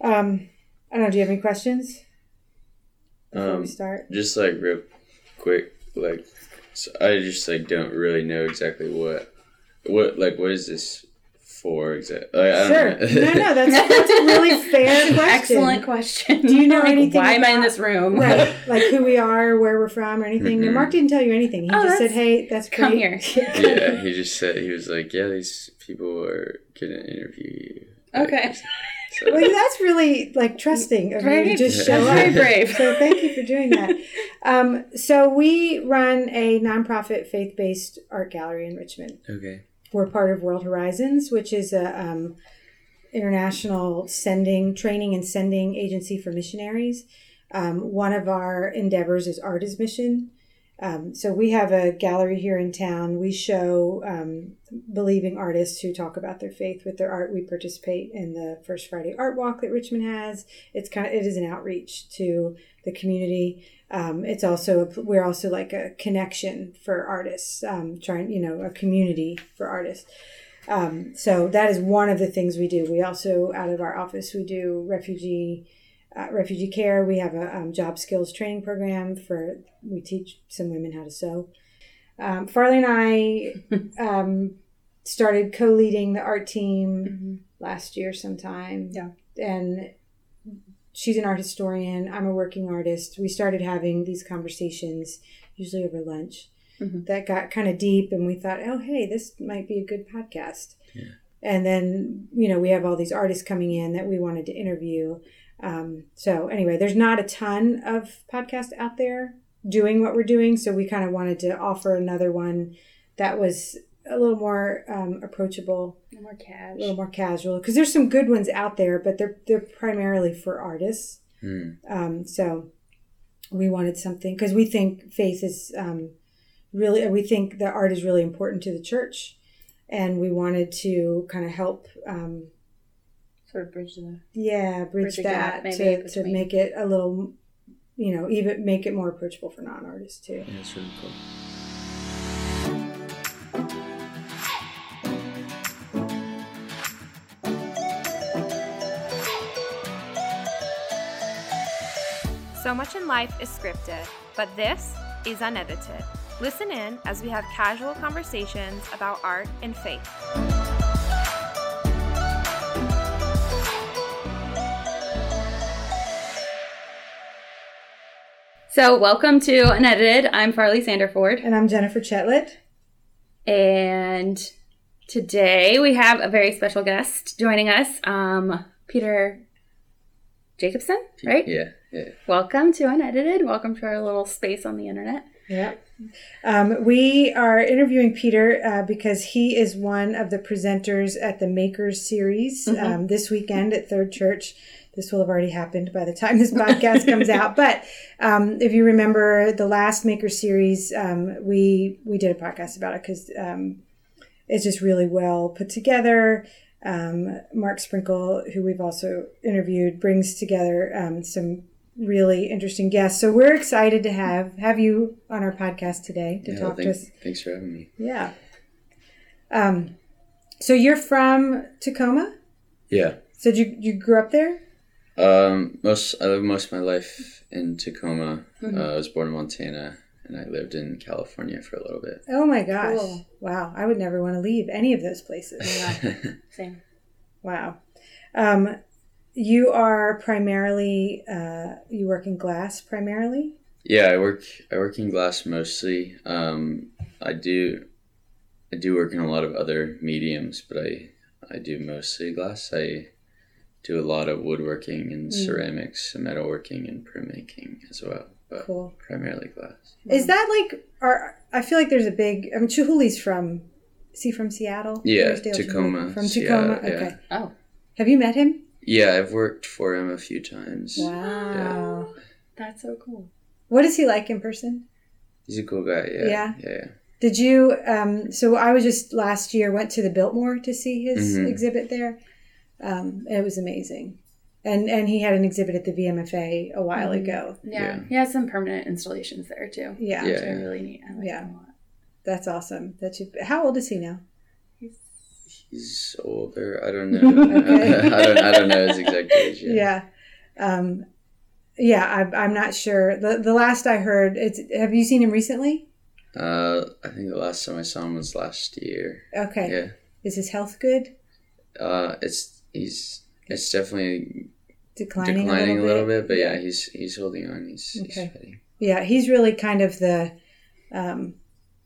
Um, I don't know. Do you have any questions before Um, we start? Just like real quick, like so I just like don't really know exactly what what like what is this for exactly. Like, I Sure. don't know. no, no, that's that's a really fair question. Excellent question. Do you know Like, anything Why am I in this room? Right, like who we are, where we're from, or anything. And Mhm. Mark didn't tell you anything. He Oh, just said, that's- "Hey, that's Come great." here. yeah, he just said he was like, yeah, these people are gonna interview you. Like, Okay. So- Well, that's really like trusting of you to Right? just show That's very up. brave. So thank you for doing that. Um, so we run a nonprofit faith-based art gallery in Richmond. okay. We're part of World Horizons, which is a um, international sending, training, and sending agency for missionaries. Um, one of our endeavors is Art is Mission. Um, so we have a gallery here in town. We show um, believing artists who talk about their faith with their art. We participate in the First Friday Art Walk that Richmond has. It's kind of it is an outreach to the community. Um, it's also we're also like a connection for artists, um, trying you know a community for artists. Um, so that is one of the things we do. We also out of our office we do refugee uh, refugee care. We have a um, job skills training program for we teach some women how to sew. Um, Farley and I um, started co-leading the art team Mhm. last year sometime. Yeah. And she's an art historian. I'm a working artist. We started having these conversations, usually over lunch, Mhm. that got kind of deep. And we thought, oh, hey, this might be a good podcast. Yeah. And then, you know, we have all these artists coming in that we wanted to interview. Um, so, anyway, there's not a ton of podcasts out there doing what we're doing. So, we kind of wanted to offer another one that was a little more um, approachable No more a little more casual because there's some good ones out there, but they're they're primarily for artists. Hmm. Um, so we wanted something because we think faith is um, really we think that art is really important to the church, and we wanted to kind of help. Sort of bridge the. yeah, bridge, Bridge the gap, that maybe, to, to make it a little, you know, even make it more approachable for non-artists too. Yeah, it's really cool. So much in life is scripted, but this is unedited. Listen in as we have casual conversations about art and faith. So, welcome to Unedited. I'm Farley Sanderford. And I'm Jennifer Chetlet. And today we have a very special guest joining us, um, Peter Jacobsen, right? Yeah, yeah. Welcome to Unedited. Welcome to our little space on the internet. Yeah. Um, we are interviewing Peter uh, because he is one of the presenters at the Makers series Mhm. um, this weekend at Third Church. This will have already happened by the time this podcast comes out. But um, if you remember the last Maker series, um, we we did a podcast about it because um, it's just really well put together. Um, Mark Sprinkle, who we've also interviewed, brings together um, some really interesting guests. So we're excited to have have you on our podcast today to yeah talk to thanks, us. thanks for having me. Yeah. Um, so you're from Tacoma. Yeah. So you you grew up there? Um, most I lived most of my life in Tacoma. Mhm. Uh, I was born in Montana, and I lived in California for a little bit. Oh my gosh! Cool. Wow, I would never want to leave any of those places. Same. wow. Um, you are primarily uh, you work in glass primarily. yeah, I work. I work in glass mostly. Um, I do. I do work in a lot of other mediums, but I I do mostly glass. I do a lot of woodworking and Mm. ceramics and metalworking and printmaking as well, but Cool. primarily glass. Is that like? Are I feel like there's a big. I mean, Chihuly's from. Is he from Seattle? Yeah, Where's Dale Tacoma, From Seattle, Tacoma. yeah. Okay. Oh, Have you met him? Yeah, I've worked for him a few times. Wow. that's so cool. What is he like in person? He's a cool guy. Yeah. Yeah? Yeah. yeah. Did you? Um, so I was just last year went to the Biltmore to see his Mhm. exhibit there. Um, it was amazing, and and he had an exhibit at the VMFA a while Mhm. ago. Yeah. Yeah. He has some permanent installations there too. Yeah, Yeah. Which are really neat. I like Yeah. them a lot. that's awesome. That you. How old is he now? He's he's older. I don't know. Okay. I don't. I don't know his exact age. yet. Yeah. Um, yeah, I, I'm not sure. The the last I heard, it's. Have you seen him recently? Uh, I think the last time I saw him was last year. Okay. Yeah. Is his health good? Uh, it's he's it's definitely Declining, declining a little bit. but yeah, he's he's holding on. He's, Okay. he's fighting. Yeah, he's really kind of the. Um,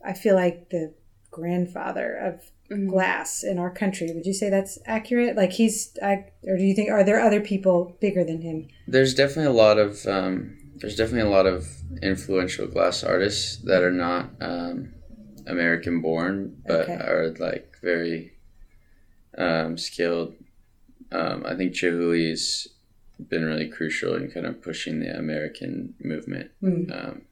I feel like the grandfather of Mhm. glass in our country. Would you say that's accurate? Like he's, I, or do you think are there other people bigger than him? There's definitely a lot of um, there's definitely a lot of influential glass artists that are not um, American born, but Okay. are like very um, skilled. Um, I think Chihuly's been really crucial in kind of pushing the American movement Hmm. um,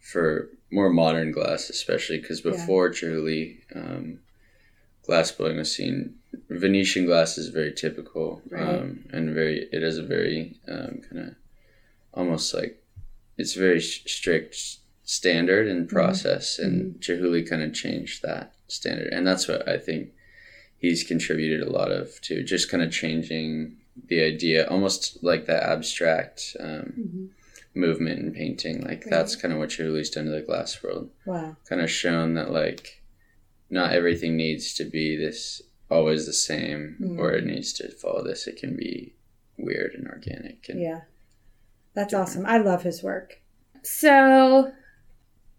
for more modern glass, especially because Yeah. before Chihuly, um, glass blowing was seen. Venetian glass is very typical Right. um, and very. It is a very um, kind of almost like it's very strict standard Mm-hmm. and process, and Chihuly kind of changed that standard, and that's what I think he's contributed a lot of to just kind of changing the idea, almost like that abstract um, Mhm. movement in painting. Like that's kind of what Chihuly's done to the glass world Wow. kind of shown that like not everything needs to be this always the same Mm. or it needs to follow this it can be weird and organic and Yeah, that's awesome. I love his work. So,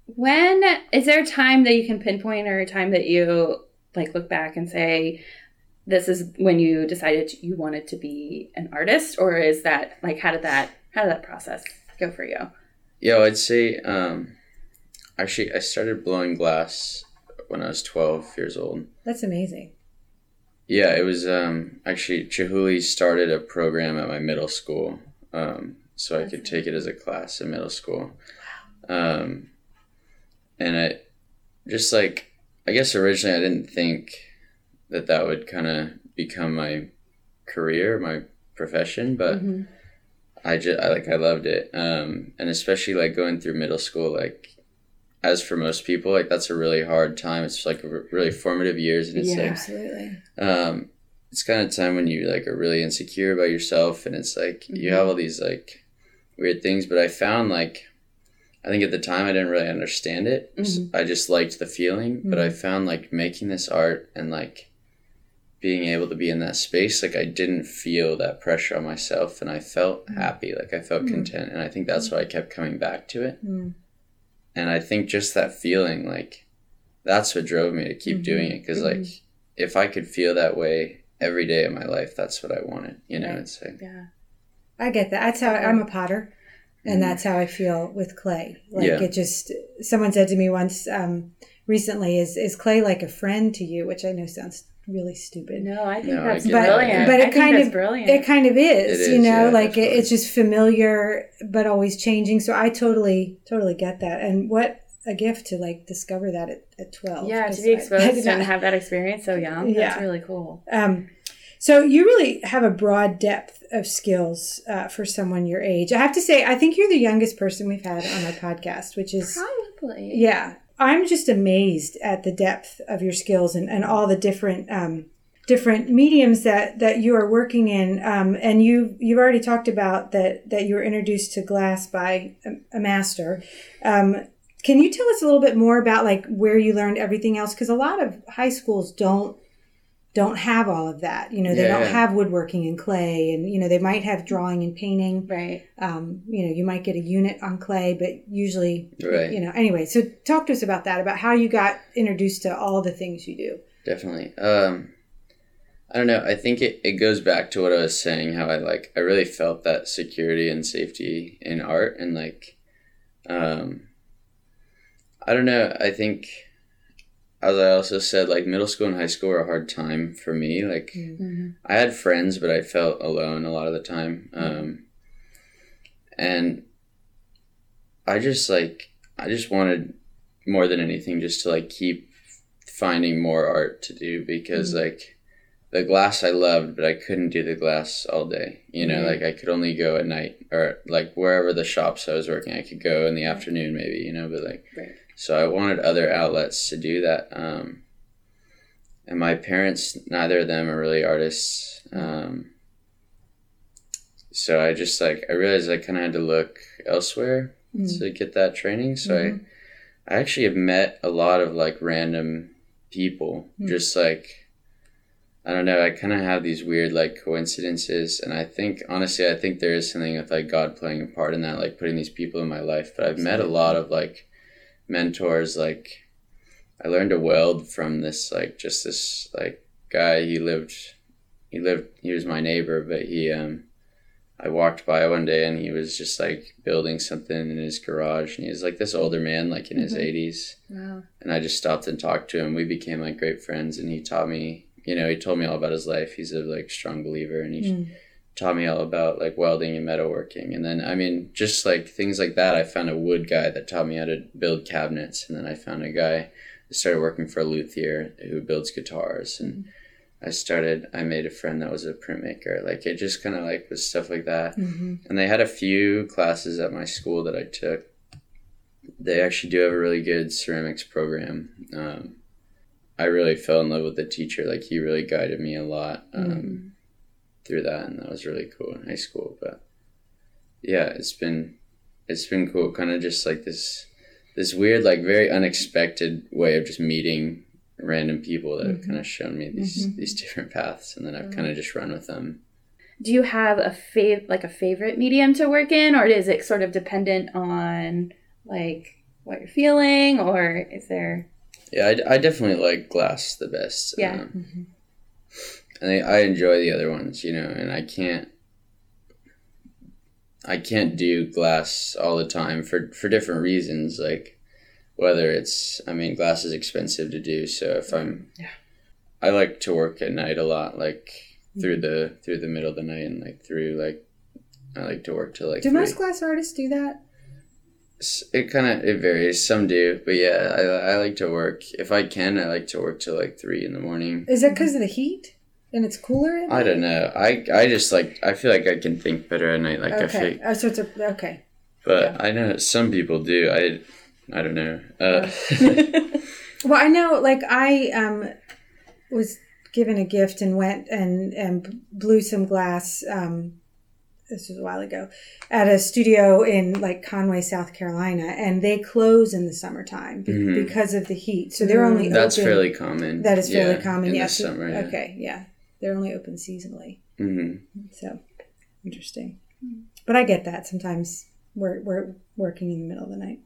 when is there a time that you can pinpoint or a time that you like look back and say, this is when you decided you wanted to be an artist, or is that like how did that how did that process go for you? yeah i'd say um actually i started blowing glass when i was 12 years old That's amazing. yeah it was um actually chihuly started a program at my middle school um so i could take it as a class in middle school um and i just like i guess originally i didn't think that that would kind of become my career my profession but Mhm. I just I, like I loved it, um, and especially like going through middle school. Like, as for most people, like that's a really hard time. It's like really formative years, and it's Yeah. Absolutely. um, it's kind of time when you like are really insecure about yourself, and it's like you have all these like weird things. But I found like I think at the time I didn't really understand it. Mhm. I just liked the feeling, but I mm-hmm. found like making this art and like being able to be in that space like i didn't feel that pressure on myself and i felt mm-hmm. happy like i felt mm-hmm. content and i think that's why i kept coming back to it. And i think just that feeling like that's what drove me to keep doing it because like if i could feel that way every day of my life that's what i wanted you know Right. it's like Yeah. I get that. That's how I'm a potter, and that's how I feel with clay. Like Yeah. it just. Someone said to me once um, recently, "Is is clay like a friend to you?" Which I know sounds really stupid. No, I think No, that's get but that. brilliant. but I it think kind that's of brilliant. it kind of is, It you is, know, yeah, like it, it's just familiar but always changing. So I totally totally get that. And what a gift to like discover that at, at twelve. yeah, to be I- I exposed to have that experience so young. Yeah. That's really cool. Um, so you really have a broad depth of skills uh, for someone your age. I have to say, I think you're the youngest person we've had on our podcast, which is Probably. yeah. I'm just amazed at the depth of your skills and, and all the different um, different mediums that, that you are working in. Um, and you you've already talked about that that you were introduced to glass by a, a master. Um, can you tell us a little bit more about like where you learned everything else? Because a lot of high schools don't don't have all of that. You know, they Yeah, don't yeah. have woodworking and clay, and you know they might have drawing and painting. Right. Um, you know, you might get a unit on clay, but usually, Right. you know. Anyway, so talk to us about that, about how you got introduced to all the things you do. definitely um i don't know i think it, it goes back to what i was saying how i like i really felt that security and safety in art and like um i don't know i think as i also said like middle school and high school were a hard time for me like Mhm. i had friends but i felt alone a lot of the time um and i just like i just wanted more than anything just to like keep finding more art to do because like the glass I loved, but I couldn't do the glass all day. You know, Mhm. like I could only go at night or like wherever the shops I was working, I could go in the afternoon maybe, you know, but like Right. So I wanted other outlets to do that. Um and my parents, neither of them are really artists. Um, so I just like I realized I kind of had to look elsewhere Mm. to get that training. So Mhm. I, I actually have met a lot of like random people, Mm. just like I don't know. I kind of have these weird like coincidences, and I think honestly, I think there is something with like God playing a part in that, like putting these people in my life. But I've met a lot of like mentors. Like I learned to weld from this like just this like guy. He lived, he lived. He was my neighbor, but he um I walked by one day and he was just like building something in his garage and he was like this older man like in his Mhm. 80s Wow. and I just stopped and talked to him. We became like great friends and he taught me, you know, he told me all about his life. He's a like strong believer and he Mm. Taught me all about like welding and metalworking. And then I mean just like things like that. I found a wood guy that taught me how to build cabinets and then I found a guy that started working for a luthier who builds guitars and I started I made a friend that was a printmaker. Like it just kind of like was stuff like that. hmm And they had a few classes at my school that I took. They actually do have a really good ceramics program. Um, I really fell in love with the teacher. Like he really guided me a lot um, Mhm. Through that, and that was really cool in high school. But yeah, it's been it's been cool. Kind of just like this this weird, like very unexpected way of just meeting random people that have Mhm. kind of shown me these Mhm. these different paths, and then I've kind of just run with them. Do you have a fav- like a favorite medium to work in, or is it sort of dependent on like what you're feeling, or is there? Yeah, I, I definitely like glass the best. Yeah. Um, Mhm. I I enjoy the other ones, you know, and I can't I can't do glass all the time for for different reasons, like whether it's I mean glass is expensive to do, so if I'm Yeah. I like to work at night a lot, like through the through the middle of the night and like through like I like to work till like Do three. most glass artists do that? It kind of it varies. Some do, but yeah, I I like to work if I can. I like to work till like three in the morning. Is that because of the heat and it's cooler? I don't know. I I just like I feel like I can think better at night. Like I Okay. feel, Oh, so it's a okay. but I know some people do. I I don't know. Uh, Well, I know, like I um was given a gift and went and and blew some glass. Um, this was a while ago at a studio in like Conway, South Carolina, and they close in the summertime be- Mhm. because of the heat. So they're only That's open, fairly common. that is fairly yeah, common. in yeah, the summer. Yeah. Okay, yeah, they're only open seasonally. hmm So interesting. But I get that sometimes we're we're working in the middle of the night.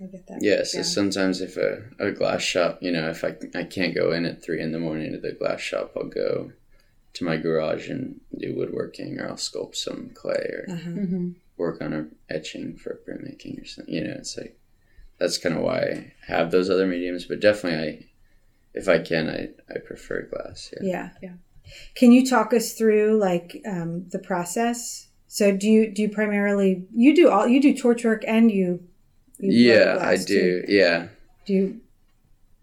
I get that. Yeah. So Yeah. sometimes if a, a glass shop, you know, if I I can't go in at three in the morning to the glass shop, I'll go to my garage and do woodworking, or I'll sculpt some clay, or Uh-huh. Mhm. work on a etching for printmaking or something. You know, it's like that's kind of why I have those other mediums. But definitely, I if I can, I I prefer glass. Yeah. Yeah. Yeah. Can you talk us through like um, the process? So do you do you primarily you do all you do torch work and you, you Yeah, I do. too. Yeah, Do you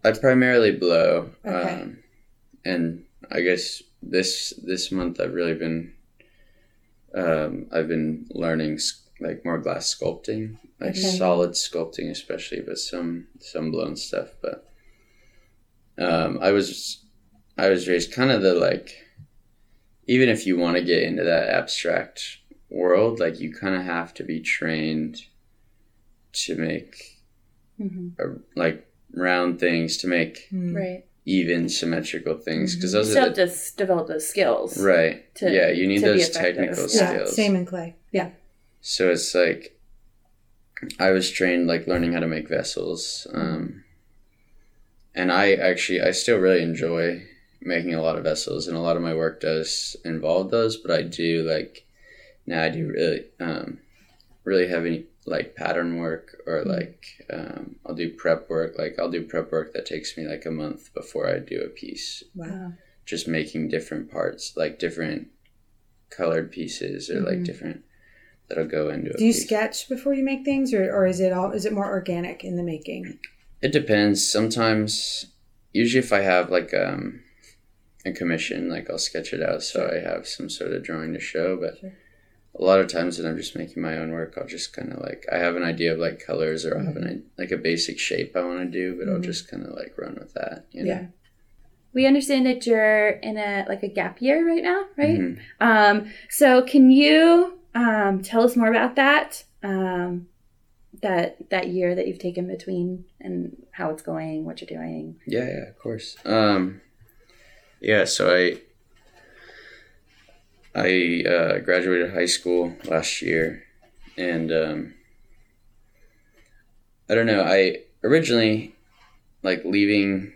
I primarily blow, Okay. um, and I guess this this month I've really been um, I've been learning like more glass sculpting, like Okay. solid sculpting, especially, but some some blown stuff. But um, I was I was raised kind of the like even if you want to get into that abstract world, like you kind of have to be trained to make Mhm. a, like round things to make Hmm. Right. even symmetrical things because You those still are have the, to develop those skills. right to- yeah you need to those effective. technical Yeah, skills same in clay. Yeah. so it's like i was trained like learning how to make vessels um, and i actually i still really enjoy making a lot of vessels and a lot of my work does involve those but i do like now i do really um, really heavy like pattern work or like um, i'll do prep work like i'll do prep work that takes me like a month before i do a piece Wow. Just making different parts, like different colored pieces or like Mhm. different that'll go into a Do you piece. sketch before you make things, or, or is it all is it more organic in the making? It depends. Sometimes, usually, if I have like um, a commission, like I'll sketch it out so I have some sort of drawing to show. But Sure. a lot of times when I'm just making my own work, I'll just kind of like I have an idea of like colors or I have an like a basic shape I want to do, but I'll Mhm. just kind of like run with that. You know? Yeah. we understand that you're in a like a gap year right now, right? Mhm. Um, so can you um, tell us more about that? Um, that that year that you've taken between and how it's going, what you're doing. Yeah, yeah, of course. Um, yeah, so I I uh, graduated high school last year, and um, I don't know. I originally like leaving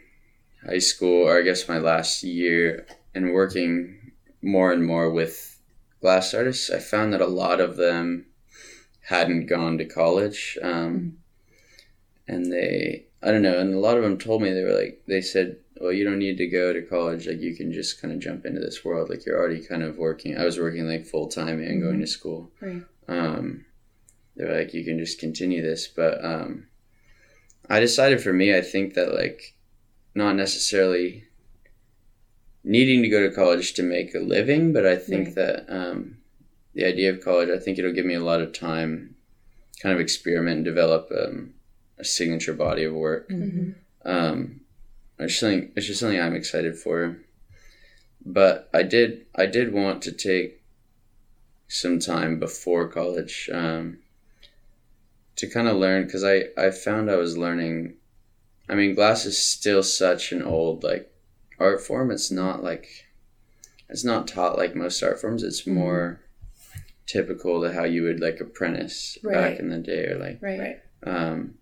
high school, or I guess my last year, and working more and more with glass artists. I found that a lot of them hadn't gone to college, um, and they I don't know, and a lot of them told me they were like they said, "Well, you don't need to go to college. Like you can just kind of jump into this world. Like you're already kind of working. I was working like full time and going to school. Right. Um, they're like you can just continue this, but um, I decided for me, I think that like not necessarily needing to go to college to make a living, but I think Right. that um, the idea of college, I think it'll give me a lot of time, kind of experiment and develop um, a signature body of work. Mhm. Um, it's just something. It's just something I'm excited for. But I did. I did want to take some time before college um, to kind of learn because I I found I was learning. I mean, glass is still such an old like art form. It's not like it's not taught like most art forms. It's more typical to how you would like apprentice Right. back in the day or like Right. Right. um,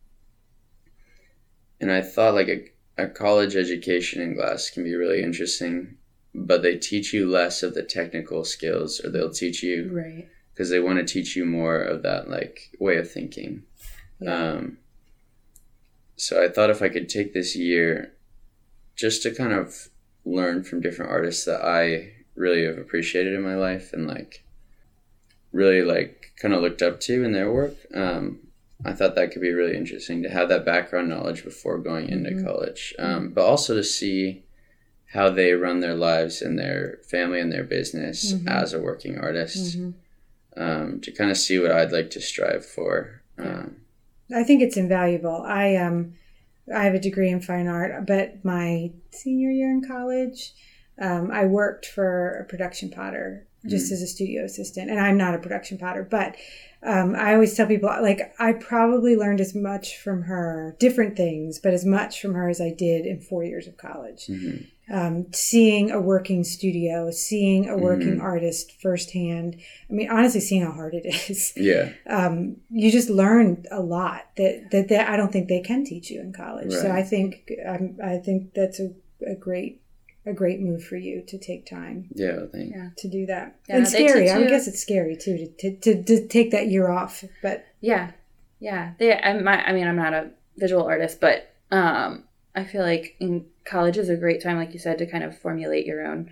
and I thought like a, a college education in glass can be really interesting, but they teach you less of the technical skills, or they'll teach you Right. because they want to teach you more of that like way of thinking. Yeah. Um, so I thought if I could take this year just to kind of learn from different artists that I really have appreciated in my life and like really like kind of looked up to in their work. Um, I thought that could be really interesting to have that background knowledge before going into Mhm. college, um, but also to see how they run their lives and their family and their business Mhm. as a working artist Mhm. um, to kind of see what I'd like to strive for. Um, I think it's invaluable. I um I have a degree in fine art, but my senior year in college, um, I worked for a production potter just Mm. as a studio assistant, and I'm not a production potter, but um, I always tell people like I probably learned as much from her, different things, but as much from her as I did in four years of college. mhm. Um, seeing a working studio, seeing a working Mhm. artist firsthand. I mean, honestly, seeing how hard it is Yeah, um, you just learn a lot that, that that I don't think they can teach you in college. So I think um, I think that's a, a great a great move for you to take time yeah, I. Yeah. to do that. Yeah, and scary. I would guess it's scary too to, to, to, to take that year off. But Yeah, yeah. They, I, my, I mean, I'm not a visual artist, but um, I feel like in college is a great time, like you said, to kind of formulate your own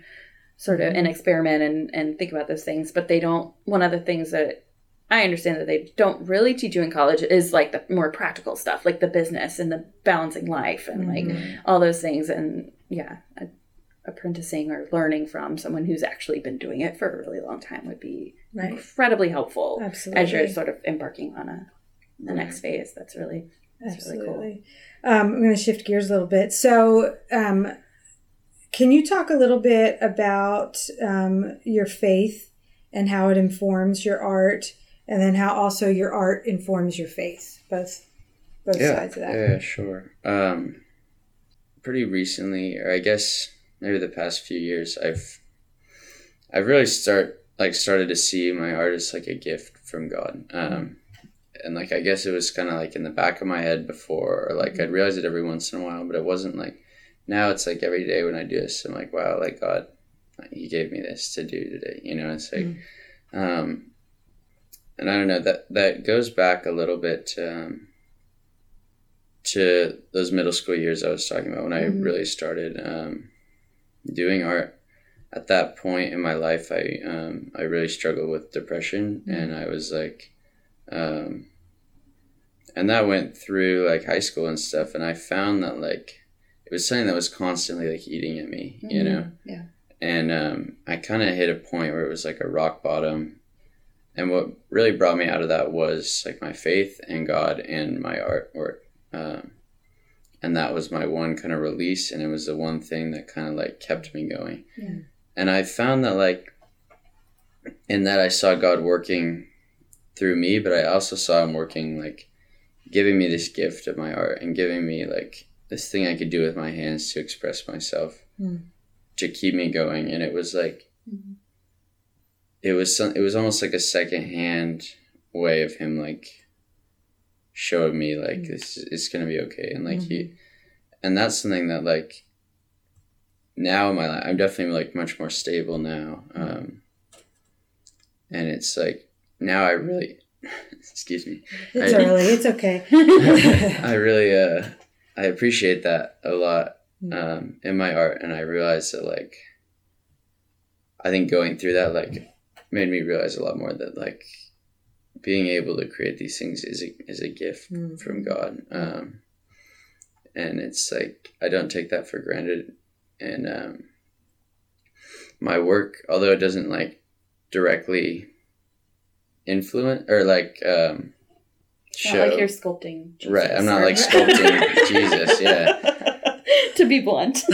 sort of Mhm. and experiment and and think about those things. But they don't. One of the things that I understand that they don't really teach you in college is like the more practical stuff, like the business and the balancing life and like Mhm. all those things. And yeah, a, apprenticing or learning from someone who's actually been doing it for a really long time would be right, incredibly helpful absolutely, as you're sort of embarking on a the next phase. That's really that's really cool. absolutely. Um, I'm going to shift gears a little bit. So, um, can you talk a little bit about um, your faith and how it informs your art, and then how also your art informs your faith? Both, both yeah, sides of that. Yeah, sure. Um, pretty recently, or I guess maybe the past few years, I've I've really start like started to see my art as like a gift from God. Um, and like I guess it was kind of like in the back of my head before, or like I'd realize it every once in a while, but it wasn't like now. It's like every day when I do this, I'm like, wow, like God, He gave me this to do today. You know, it's like, um, and I don't know that that goes back a little bit to. Um, to those middle school years I was talking about when I Mhm. really started um, doing art. At that point in my life, I um, I really struggled with depression, Mhm. and I was like, um, and that went through like high school and stuff. And I found that like it was something that was constantly like eating at me, you Mhm. know. Yeah. And um, I kind of hit a point where it was like a rock bottom. And what really brought me out of that was like my faith in God and my artwork. Um, and that was my one kind of release and it was the one thing that kind of like kept me going Yeah. and i found that like in that i saw god working through me but i also saw him working like giving me this gift of my art and giving me like this thing i could do with my hands to express myself Hmm. to keep me going and it was like Mhm. it was some, it was almost like a second hand way of him like showing me like Mm. this it's gonna be okay and like Mm-hmm. he and that's something that like now in my life i'm definitely like much more stable now um and it's like now i really excuse me It's I- early. It's okay. i really uh i appreciate that a lot Mm. um in my art and i realized that like i think going through that like made me realize a lot more that like being able to create these things is a, is a gift Mm. from god um and it's like i don't take that for granted and um my work although it doesn't like directly influence or like um Not like you're sculpting. Jesus Right, I'm not like sculpting Jesus, yeah. to be blunt.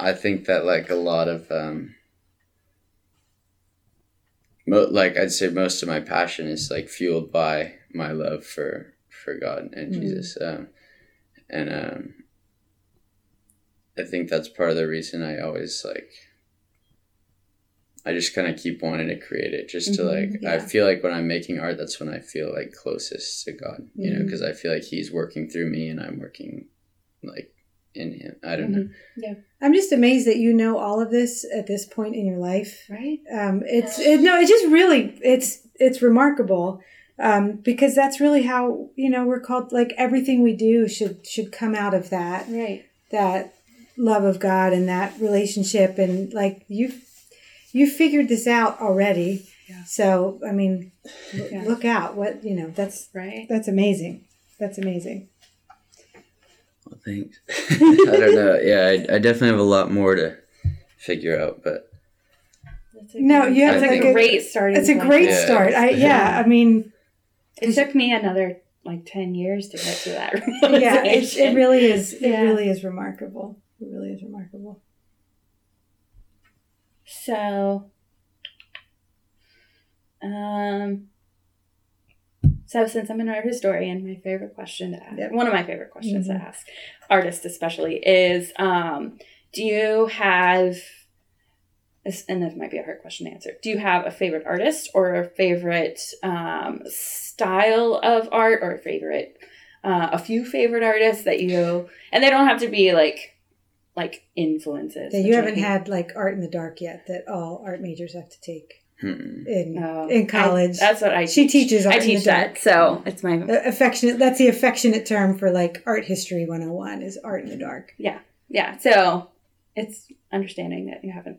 I think that like a lot of um mo- like I'd say most of my passion is like fueled by my love for for God and Mm. Jesus. Um and um I think that's part of the reason I always like I just kind of keep wanting to create it just to Mhm, like I feel like when I'm making art that's when I feel like closest to God, you know, Mhm. because I feel like he's working through me and I'm working like in him. I don't know. Yeah. I'm just amazed that you know all of this at this point in your life. right? Um, it's it, no, it's just really it's it's remarkable um, because that's really how you know we're called. Like everything we do should should come out of that Right. that love of God and that relationship and like you you figured this out already. Yeah. So I mean, Yeah. look out! What you know that's Right. that's amazing. That's amazing. Well, thanks. I don't know. Yeah, I, I definitely have a lot more to figure out, but No, you have that's like a a- great starting. It's a great Yeah. start. I yeah. I mean, It took me another like ten years to get to that. yeah. It, it really is. It Yeah. really is remarkable. It really is remarkable. So, um, so since I'm an art historian, my favorite question to ask, Yep. one of my favorite questions Mhm. to ask artists, especially, is, um, do you have, this- and this might be a hard question to answer. Do you have a favorite artist or a favorite um, style of art or a favorite, uh, a few favorite artists that you, and they don't have to be like, like influences. That you haven't had like art in the dark yet. That all art majors have to take hmm. in No. in college. I- that's what I. She teach. teaches art I in the teach dark. that, so it's my affectionate. That's the affectionate term for like art history 101 is art in the dark. yeah. Yeah. So it's understanding that you haven't.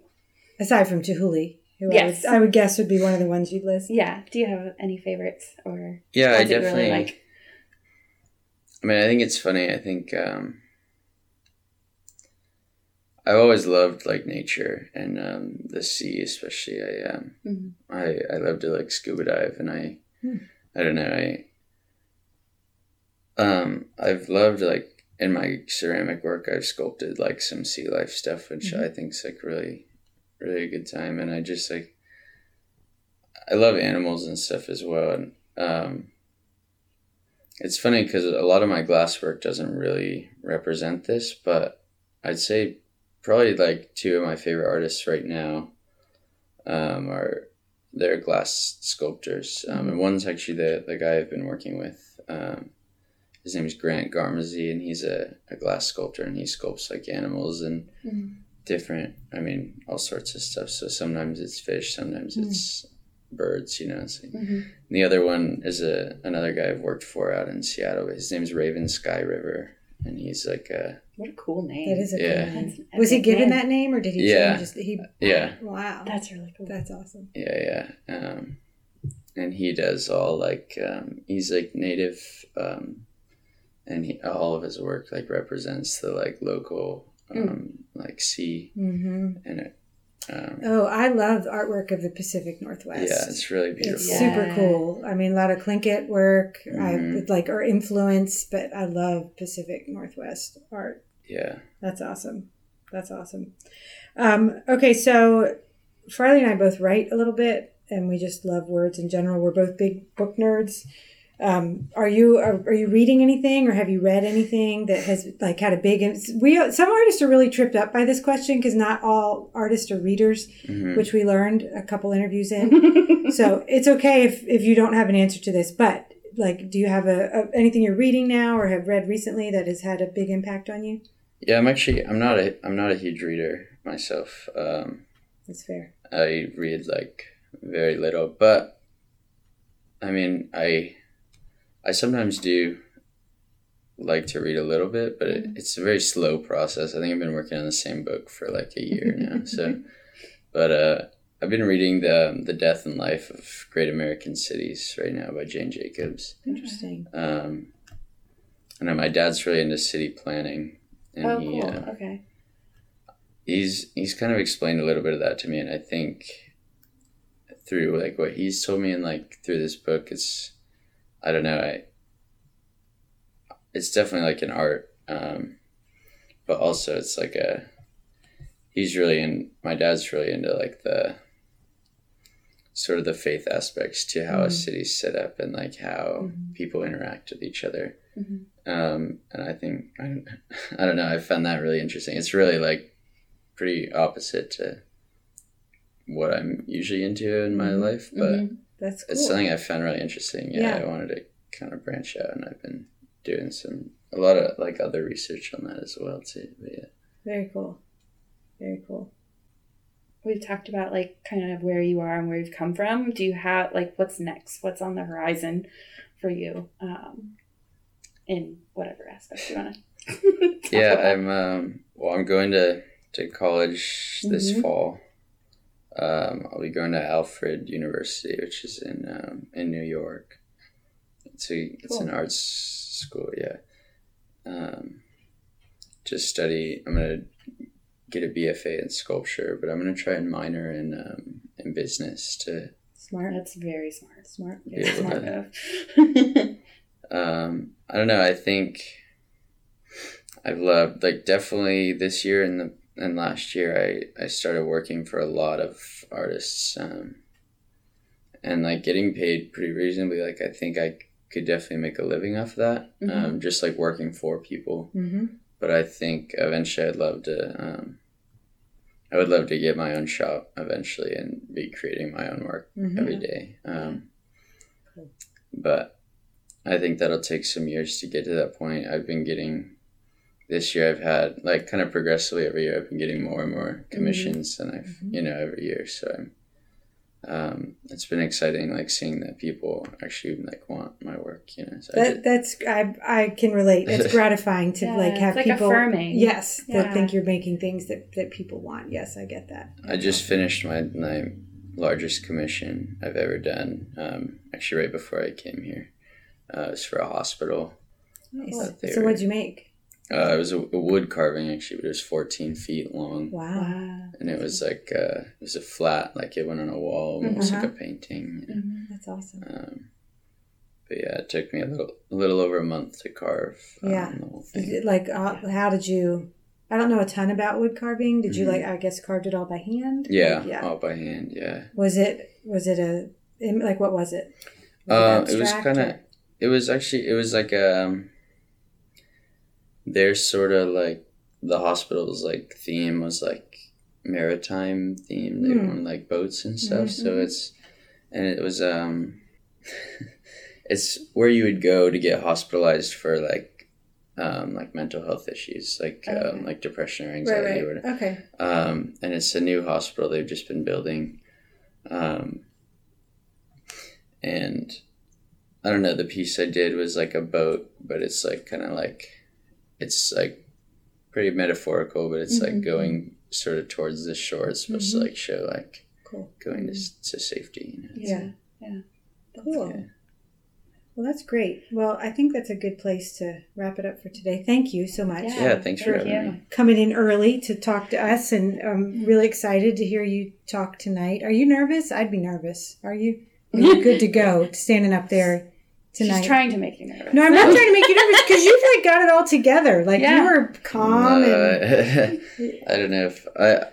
Aside from Chihuly, who Yes. I, would, I would guess would be one of the ones you'd list. Yeah. Do you have any favorites or Yeah, I ones definitely. really like? I mean, I think it's funny. I think um, I've always loved like nature and um, the sea, especially. I um, Mhm. I I love to like scuba dive, and I Hmm. I don't know. I um I've loved like in my ceramic work, I've sculpted like some sea life stuff, which Mhm. I think's like really really a good time, and I just like I love animals and stuff as well, and um. It's funny because a lot of my glass work doesn't really represent this, but I'd say probably like two of my favorite artists right now um, are they're glass sculptors, um, and one's actually the the guy I've been working with. Um, his name is Grant Garmezy, and he's a, a glass sculptor, and he sculpts like animals and Mhm. different. I mean, all sorts of stuff. So sometimes it's fish, sometimes Mm. it's birds. You know, like, Mhm. the other one is a another guy I've worked for out in Seattle. His name's Raven Skyriver, and he's like a What a cool name. That is a Yeah. cool name. Was he given name. that name or did he Yeah. change he yeah Wow. That's really cool. That's awesome. yeah yeah. Um, and he does all like um, he's like native, um, and he, all of his work like represents the like local um, like sea Mm-hmm. and it. Um, Oh, I love artwork of the Pacific Northwest. yeah, it's really beautiful. It's Yeah. super cool. I mean, a lot of Tlingit work, Mhm. I like or influence, but I love Pacific Northwest art. Yeah. That's awesome. That's awesome. Um, okay, so Farley and I both write a little bit, and we just love words in general. We're both big book nerds. Um, are you are, are you reading anything, or have you read anything that has like had a big? We some artists are really tripped up by this question because not all artists are readers, Mhm. which we learned a couple interviews in. so it's okay if if you don't have an answer to this, but like, do you have a, a anything you're reading now or have read recently that has had a big impact on you? Yeah, I'm actually I'm not a I'm not a huge reader myself. Um, That's fair. I read like very little, but I mean, I I sometimes do like to read a little bit, but it, it's a very slow process. I think I've been working on the same book for like a year now. So, but uh, I've been reading the the Death and Life of Great American Cities right now by Jane Jacobs. Interesting. Um, and then my dad's really into city planning, and oh, he cool. uh, okay. he's he's kind of explained a little bit of that to me and i think through like what he's told me and like through this book it's i don't know i it's definitely like an art um but also it's like a he's really in my dad's really into like the sort of the faith aspects to how a Mhm. city's set up and like how Mhm. people interact with each other Mhm. um, and I think I don't, I don't know. I found that really interesting. It's really like pretty opposite to what I'm usually into in my Mhm. life, but Mhm. That's cool. it's something I found really interesting. Yeah, Yeah. I wanted to kind of branch out, and I've been doing some a lot of like other research on that as well too. But yeah, Very cool. Very cool. We've talked about like kind of where you are and where you've come from. Do you have like what's next? What's on the horizon for you? Um, in whatever aspect you want to. yeah. I'm um, well. I'm going to to college this Mhm. fall. Um, I'll be going to Alfred University, which is in um, in New York. It's a it's an Cool. arts school, yeah. Um, to study, I'm gonna get a BFA in sculpture, but I'm gonna try and minor in um, in business to Smart. That's very smart. Smart. Yeah. Very smart move. um, I don't know. I think I've loved like definitely this year and the and last year I I started working for a lot of artists um, and like getting paid pretty reasonably. Like I think I could definitely make a living off of that. Um, just like working for people. Mm-hmm. But I think eventually I'd love to. Um, I would love to get my own shop eventually and be creating my own work Mhm. every day. Um, Cool. but I think that'll take some years to get to that point. I've been getting this year. I've had like kind of progressively every year. I've been getting more and more commissions, and I've Mhm. you know every year. So I'm. Um, it's been exciting, like seeing that people actually like want my work. You know, so That did- that's I I can relate. It's gratifying to Yeah, like it's, have like, people affirming. Yes, Yeah. that think you're making things that that people want. Yes, I get that. I just finished my my largest commission I've ever done. Um, actually, right before I came here, uh, it was for a hospital. Nice. So what'd you make? Uh, it was a, a wood carving actually, but it was 14 feet long, Wow. Wow. and it was like uh, it was a flat, like it went on a wall, almost like Uh-huh. a painting. you know. Mhm. That's awesome. Um, but yeah, it took me a little a little over a month to carve. Um, Yeah. the whole thing. like uh, how did you? I don't know a ton about wood carving. Did you Mhm. like? I guess carved it all by hand. Yeah, Like, yeah. all by hand. Yeah. Was it? Was it a? Like what was it? Uh, it was kind of. It was actually. It was like um. Their sort of like the hospital's like theme was like maritime theme. They Hmm. wanted like boats and stuff. So Mhm. it's and it was um. it's where you would go to get hospitalized for like, um, like mental health issues, like Okay. um, like depression or Right. anxiety or whatever Okay. um, and it's a new hospital they've just been building um, and i don't know the piece i did was like a boat but it's like kind of like it's like pretty metaphorical but it's Mhm. like going sort of towards the shore it's supposed Mhm. to like show like Cool. going to, to safety you know? Yeah. Yeah. Cool. Yeah. Well, that's great. Well, I think that's a good place to wrap it up for today. Thank you so much. Yeah. Yeah, thanks for Thank having you. me. Coming in early to talk to us, and I'm really excited to hear you talk tonight. Are you nervous? I'd be nervous. Are you? Are you good to go standing up there tonight? She's trying to make you nervous. No, I'm not trying to make you nervous because you've like got it all together. Like Yeah. you were calm No, and I, I don't know if I.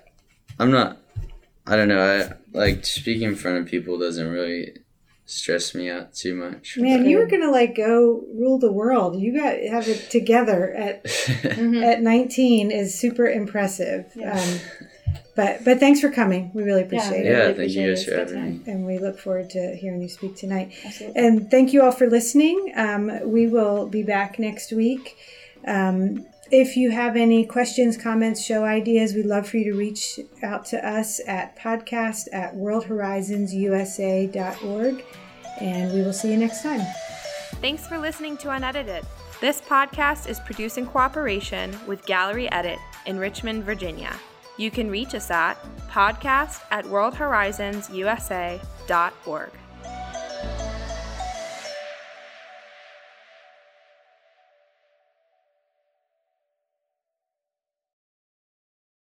I'm not. I don't know. I like speaking in front of people doesn't really stress me out too much. man, you were gonna like go rule the world. You got have it together at at 19 is super impressive. Yeah. Um, but but thanks for coming. We really appreciate Yeah. it, yeah, really thank you guys for It's having me. and we look forward to hearing you speak tonight. Absolutely. And thank you all for listening. Um, we will be back next week. Um, if you have any questions, comments, show ideas, we'd love for you to reach out to us at podcast at worldhorizonsusa.org. And we will see you next time. Thanks for listening to Unedited. This podcast is produced in cooperation with Gallery Edit in Richmond, Virginia. You can reach us at podcast at worldhorizonsusa.org.